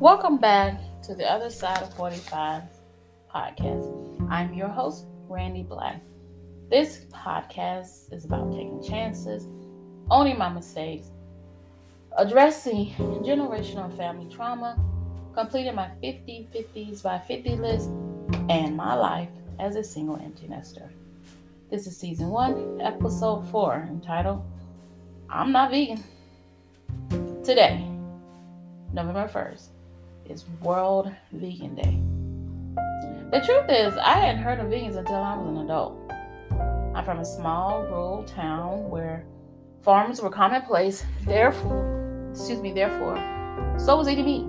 Welcome back to the other side of 45 podcast. I'm your host, Randy Black. This podcast is about taking chances, owning my mistakes, addressing generational family trauma, completing my 50 50s by 50 list, and my life as a single empty nester. This is season one, episode four, entitled I'm Not Vegan. Today, November 1st, is World Vegan Day. The truth is, I hadn't heard of vegans until I was an adult. I'm from a small rural town where farms were commonplace, therefore, excuse me, therefore, so was eating meat.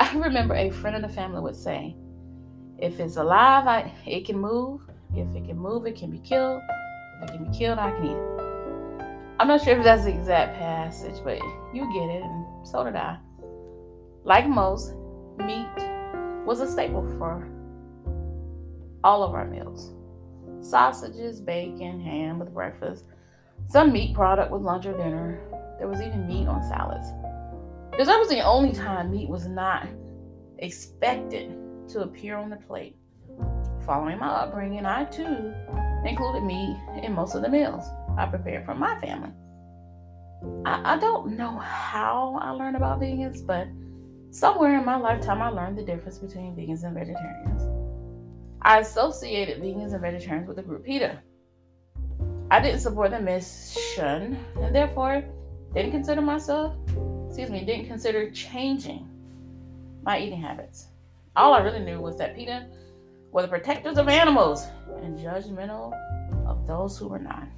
I remember a friend of the family would say, if it's alive, I, it can move. If it can move, it can be killed. If it can be killed, I can eat it. I'm not sure if that's the exact passage, but you get it, and so did I. Like most, meat was a staple for all of our meals sausages, bacon, ham with breakfast, some meat product with lunch or dinner. There was even meat on salads. Dessert was the only time meat was not expected to appear on the plate. Following my upbringing, I too included meat in most of the meals I prepared for my family. I, I don't know how I learned about vegans, but somewhere in my lifetime, I learned the difference between vegans and vegetarians. I associated vegans and vegetarians with the group PETA. I didn't support the mission and therefore didn't consider myself, excuse me, didn't consider changing my eating habits. All I really knew was that PETA were the protectors of animals and judgmental of those who were not.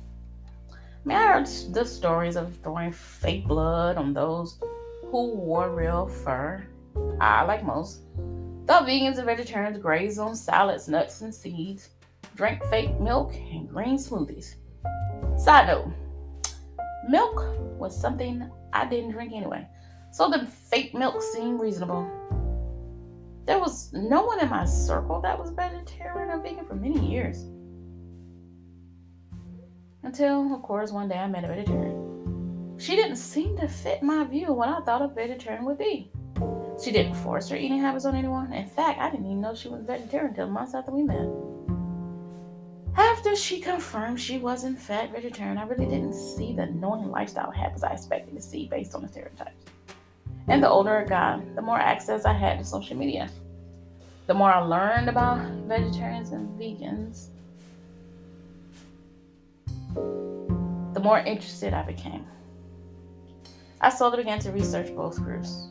I mean, I heard the stories of throwing fake blood on those who wore real fur. I, like most, thought vegans and vegetarians grazed on salads, nuts, and seeds, drank fake milk, and green smoothies. Side note milk was something I didn't drink anyway, so the fake milk seemed reasonable there was no one in my circle that was vegetarian or vegan for many years. Until, of course, one day I met a vegetarian. She didn't seem to fit my view of what I thought a vegetarian would be. She didn't force her eating habits on anyone. In fact, I didn't even know she was vegetarian until months after we met. After she confirmed she was in fact vegetarian, I really didn't see the annoying lifestyle habits I expected to see based on the stereotypes. And the older I got, the more access I had to social media. The more I learned about vegetarians and vegans, the more interested I became. I slowly began to research both groups.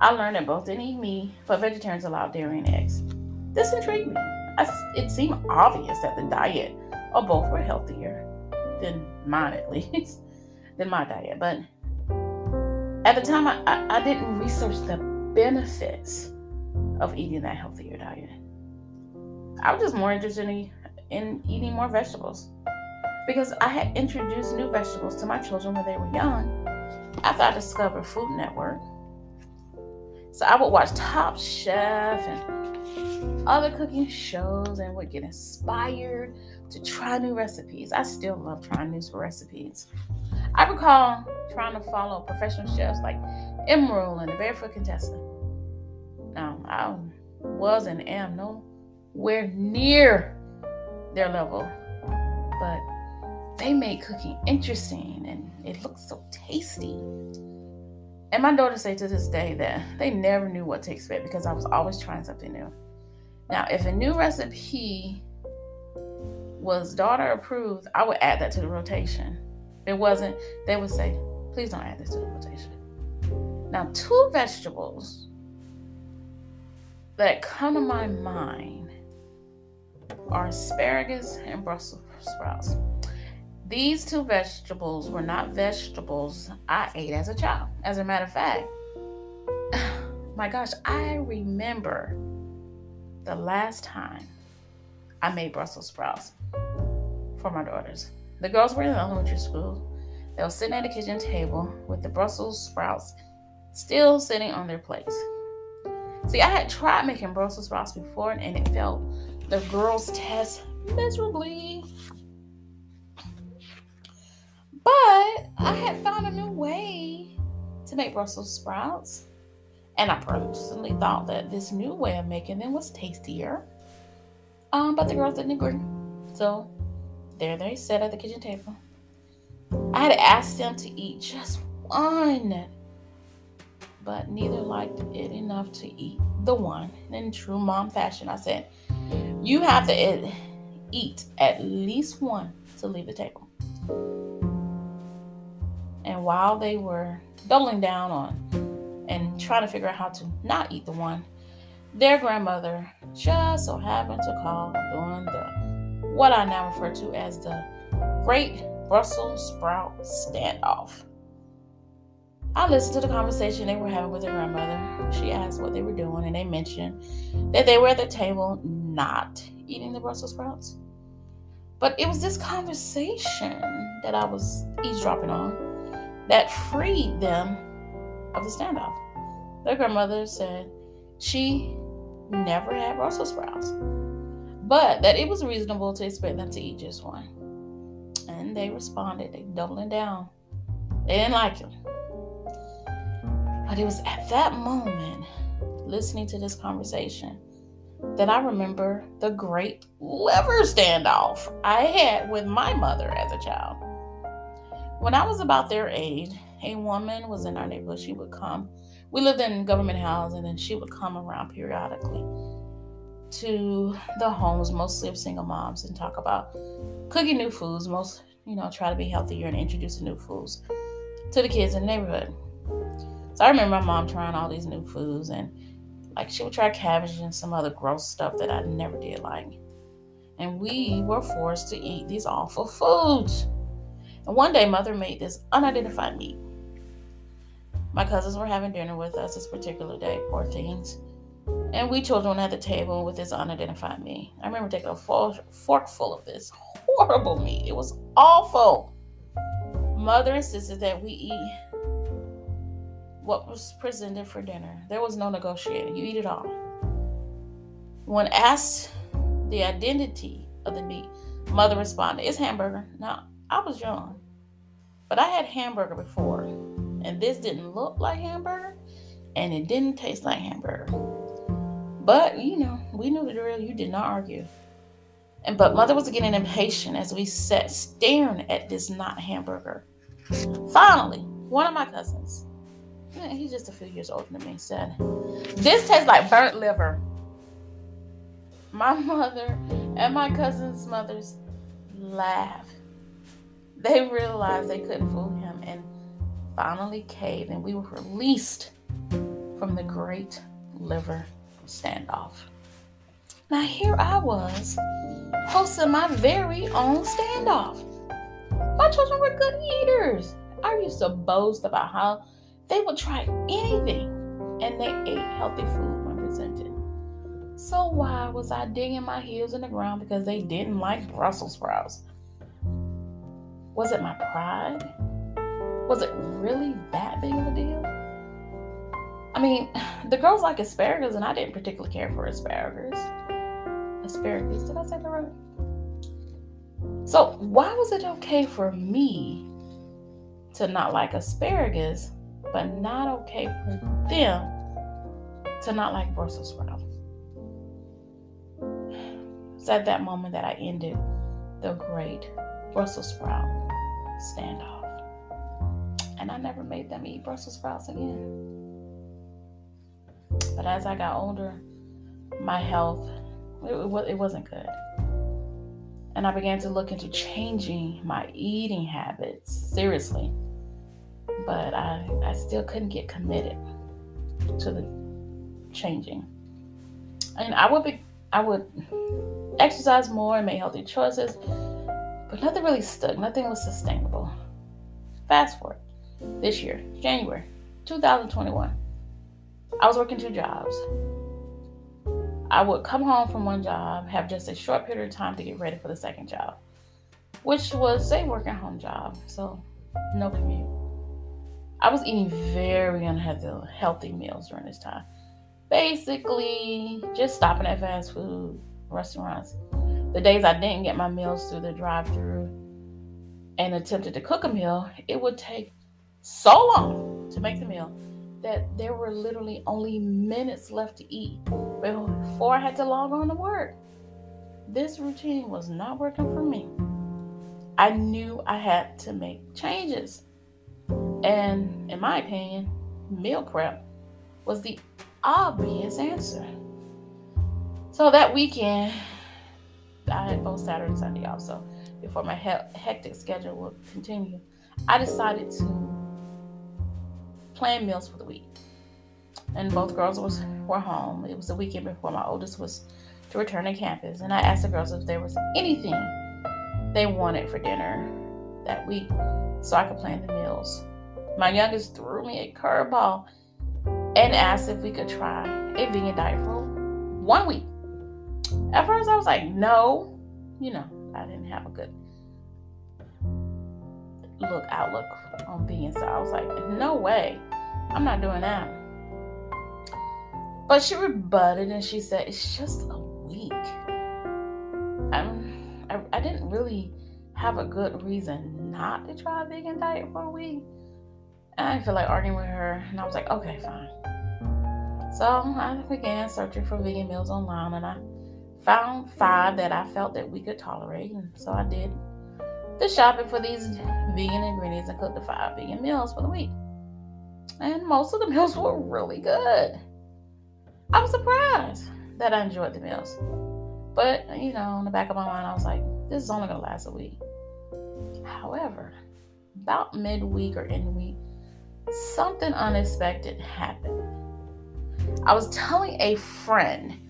I learned that both didn't eat meat, but vegetarians allowed dairy and eggs. This intrigued me. I, it seemed obvious that the diet of both were healthier than mine, at least, than my diet. But at the time, I, I, I didn't research the benefits of eating that healthier diet. I was just more interested in, in eating more vegetables because I had introduced new vegetables to my children when they were young after I discovered Food Network. So I would watch Top Chef and other cooking shows and would get inspired to try new recipes. I still love trying new recipes. I recall trying to follow professional chefs like Emeril and the Barefoot Contessa. Now, I was and am nowhere near their level, but they made cooking interesting and it looked so tasty. And my daughters say to this day that they never knew what to expect because I was always trying something new. Now, if a new recipe was daughter approved, I would add that to the rotation If it wasn't, they would say, please don't add this to the rotation. Now, two vegetables that come to my mind are asparagus and Brussels sprouts. These two vegetables were not vegetables I ate as a child. As a matter of fact, my gosh, I remember the last time I made Brussels sprouts for my daughters. The girls were in elementary school. They were sitting at the kitchen table with the Brussels sprouts still sitting on their plates. See, I had tried making Brussels sprouts before and it failed the girls' test miserably. But I had found a new way to make Brussels sprouts. And I personally thought that this new way of making them was tastier. Um, but the girls didn't agree. So there they sat at the kitchen table. I had asked them to eat just one, but neither liked it enough to eat the one. In true mom fashion, I said, You have to eat at least one to leave the table. And while they were doubling down on and trying to figure out how to not eat the one, their grandmother just so happened to call during the what I now refer to as the Great Brussels Sprout Standoff. I listened to the conversation they were having with their grandmother. She asked what they were doing, and they mentioned that they were at the table not eating the Brussels sprouts. But it was this conversation that I was eavesdropping on that freed them of the standoff. Their grandmother said she never had Brussels sprouts, but that it was reasonable to expect them to eat just one. And they responded, they doubling down. They didn't like him. But it was at that moment, listening to this conversation, that I remember the great liver standoff I had with my mother as a child. When I was about their age, a woman was in our neighborhood. She would come. We lived in government housing, and she would come around periodically to the homes, mostly of single moms, and talk about cooking new foods. Most, you know, try to be healthier and introducing new foods to the kids in the neighborhood. So I remember my mom trying all these new foods, and like she would try cabbage and some other gross stuff that I never did like. And we were forced to eat these awful foods. And one day, mother made this unidentified meat. My cousins were having dinner with us this particular day, poor things. And we children at the table with this unidentified meat. I remember taking a fork full of this horrible meat. It was awful. Mother insisted that we eat what was presented for dinner. There was no negotiating. You eat it all. When asked the identity of the meat, mother responded, It's hamburger. Now, I was young, but I had hamburger before, and this didn't look like hamburger, and it didn't taste like hamburger. But, you know, we knew the drill. You did not argue. And but mother was getting impatient as we sat staring at this not hamburger. Finally, one of my cousins, he's just a few years older than me, said, This tastes like burnt liver. My mother and my cousin's mothers laughed. They realized they couldn't fool him and finally caved, and we were released from the great liver standoff. Now, here I was hosting my very own standoff. My children were good eaters. I used to boast about how they would try anything and they ate healthy food when presented. So why was I digging my heels in the ground because they didn't like Brussels sprouts? Was it my pride? Was it really that big of a deal? I mean, the girls like asparagus, and I didn't particularly care for asparagus. Asparagus, did I say that right? So, why was it okay for me to not like asparagus, but not okay for them to not like Brussels sprouts? It's at that moment that I ended the great Brussels sprout standoff. And I never made them eat Brussels sprouts again. But as I got older, my health, it, it wasn't good. And I began to look into changing my eating habits seriously. But I, I still couldn't get committed to the changing. And I would be I would exercise more and make healthy choices, but nothing really stuck. Nothing was sustainable. Fast forward this year, January 2021. I was working two jobs. I would come home from one job, have just a short period of time to get ready for the second job, which was a work at home job, so no commute. I was eating very unhealthy healthy meals during this time. Basically, just stopping at fast food restaurants. The days I didn't get my meals through the drive through and attempted to cook a meal, it would take so long to make the meal that there were literally only minutes left to eat before I had to log on to work. This routine was not working for me. I knew I had to make changes. And in my opinion, meal prep was the obvious answer. So that weekend, I had both Saturday and Sunday off. So before my hectic schedule would continue, I decided to plan meals for the week. And both girls was were home. It was the weekend before my oldest was to return to campus, and I asked the girls if there was anything they wanted for dinner that week so I could plan the meals. My youngest threw me a curveball and asked if we could try a vegan diet for one week. At first, I was like, no. You know, I didn't have a good look outlook on vegan, so I was like, no way. I'm not doing that. But she rebutted and she said, it's just a week. I'm, I, I didn't really have a good reason not to try a vegan diet for a week. And I feel like arguing with her, and I was like, okay, fine. So I began searching for vegan meals online, and I found five that I felt that we could tolerate. And so I did the shopping for these vegan ingredients and cooked the five vegan meals for the week. And most of the meals were really good. I was surprised that I enjoyed the meals. But, you know, in the back of my mind, I was like, this is only going to last a week. However, about midweek or end week, something unexpected happened. I was telling a friend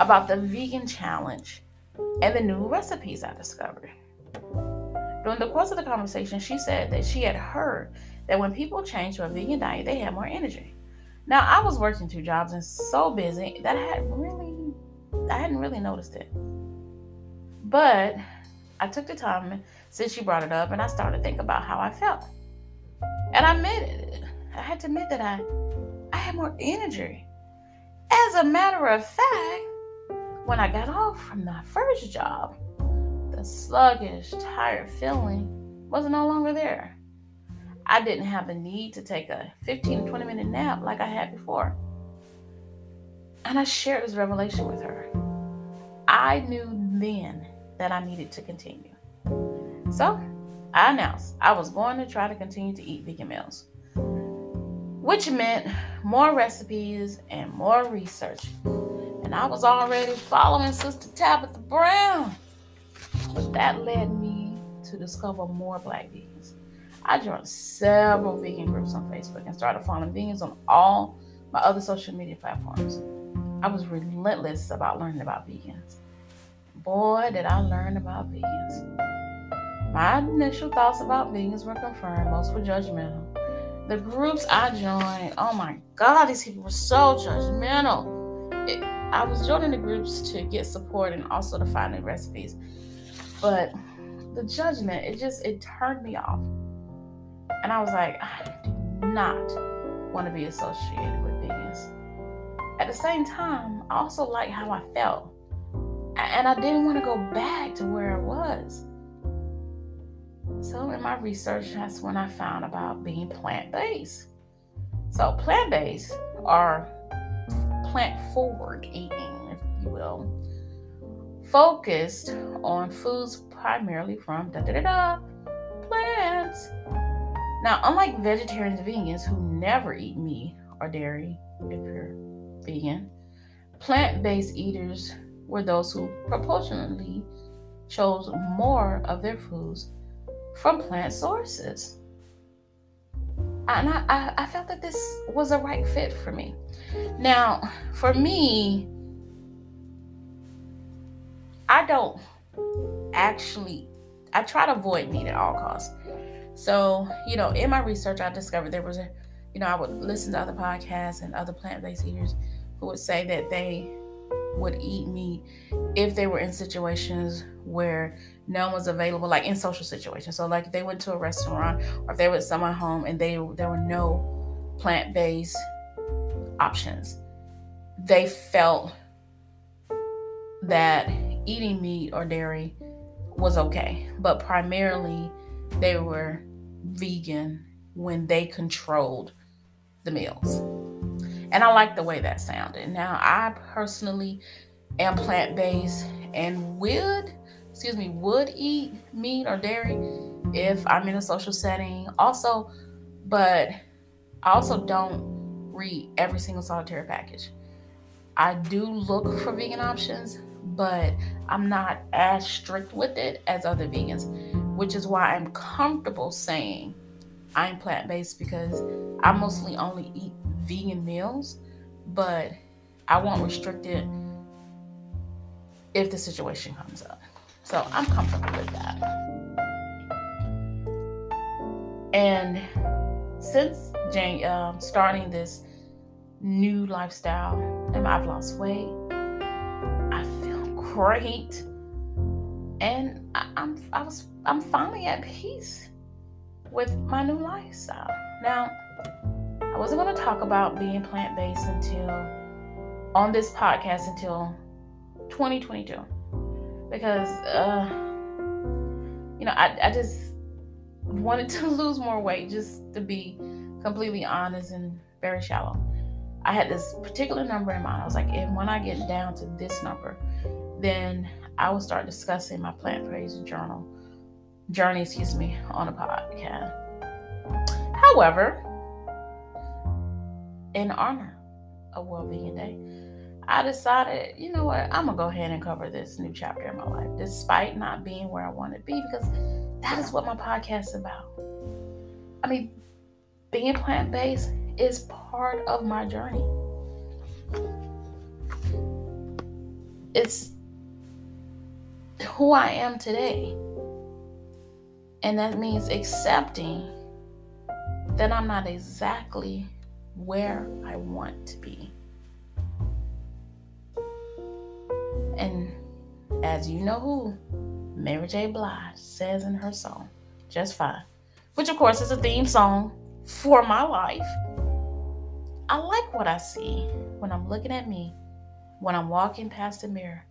about the vegan challenge and the new recipes I discovered. During the course of the conversation, she said that she had heard that when people change to a vegan diet, they have more energy. Now, I was working two jobs and so busy that I had really, I hadn't really noticed it. But I took the time since she brought it up and I started to think about how I felt. And I admitted it. I had to admit that I, I had more energy. As a matter of fact, when I got off from the first job, the sluggish, tired feeling was no longer there. I didn't have the need to take a 15 20 minute nap like I had before. And I shared this revelation with her. I knew then that I needed to continue. So I announced I was going to try to continue to eat vegan meals, which meant more recipes and more research. And I was already following Sister Tabitha Brown. But that led me to discover more black vegans. I joined several vegan groups on Facebook and started following vegans on all my other social media platforms. I was relentless about learning about vegans. Boy, did I learn about vegans. My initial thoughts about vegans were confirmed, most were judgmental. The groups I joined, oh my God, these people were so judgmental. I was joining the groups to get support and also to find new recipes. But the judgment, it just it turned me off. And I was like, I do not want to be associated with these. At the same time, I also like how I felt. And I didn't want to go back to where I was. So, in my research, that's when I found about being plant based. So, plant based are plant forward eating, if you will, focused on foods primarily from da da da da plants. Now, unlike vegetarians and vegans who never eat meat or dairy, if you're vegan, plant based eaters were those who proportionally chose more of their foods from plant sources. And I, I, felt that this was a right fit for me. Now, for me, I don't actually, I try to avoid meat at all costs. So, you know, in my research, I discovered there was a, you know, I would listen to other podcasts and other plant based eaters who would say that they would eat meat if they were in situations where no one was available, like in social situations. So, like, if they went to a restaurant or if they were someone home and they there were no plant based options, they felt that eating meat or dairy was okay, but primarily they were vegan when they controlled the meals. And I like the way that sounded. Now, I personally am plant based and would, excuse me, would eat meat or dairy if I'm in a social setting. Also, but I also don't read every single solitary package. I do look for vegan options, but I'm not as strict with it as other vegans, which is why I'm comfortable saying I'm plant based because I mostly only eat vegan meals, but I won't restrict it if the situation comes up. So I'm comfortable with that. And since uh, starting this new lifestyle and I've lost weight, I feel great, and I, I'm I was I'm finally at peace with my new lifestyle. Now, wasn't going to talk about being plant based until on this podcast until 2022 because uh, you know I, I just wanted to lose more weight just to be completely honest and very shallow. I had this particular number in mind. I was like and when i get down to this number then i will start discussing my plant-based journal journey excuse me on a podcast. However in honor of world vegan day I decided, you know what, I'm gonna go ahead and cover this new chapter in my life, despite not being where I want to be, because that is what my podcast is about. I mean, being plant based is part of my journey. It's who I am today. And that means accepting that I'm not exactly where I want to be. And as you know who, Mary J. Blige says in her song, Just Fine, which of course is a theme song for my life. I like what I see when I'm looking at me, when I'm walking past the mirror.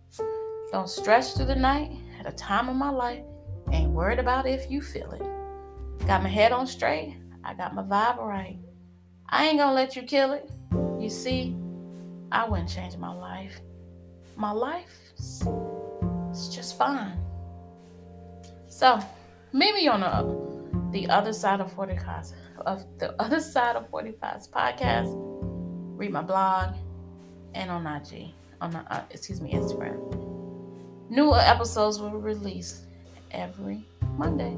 Don't stretch through the night at a time of my life. Ain't worried about if you feel it. Got my head on straight. I got my vibe right. I ain't gonna let you kill it. You see, I wouldn't change my life my life is just fine. So, meet me on the, the other side of 45 of the other side of 45's podcast. Read my blog and on IG on uh, excuse me Instagram. New episodes will release every Monday.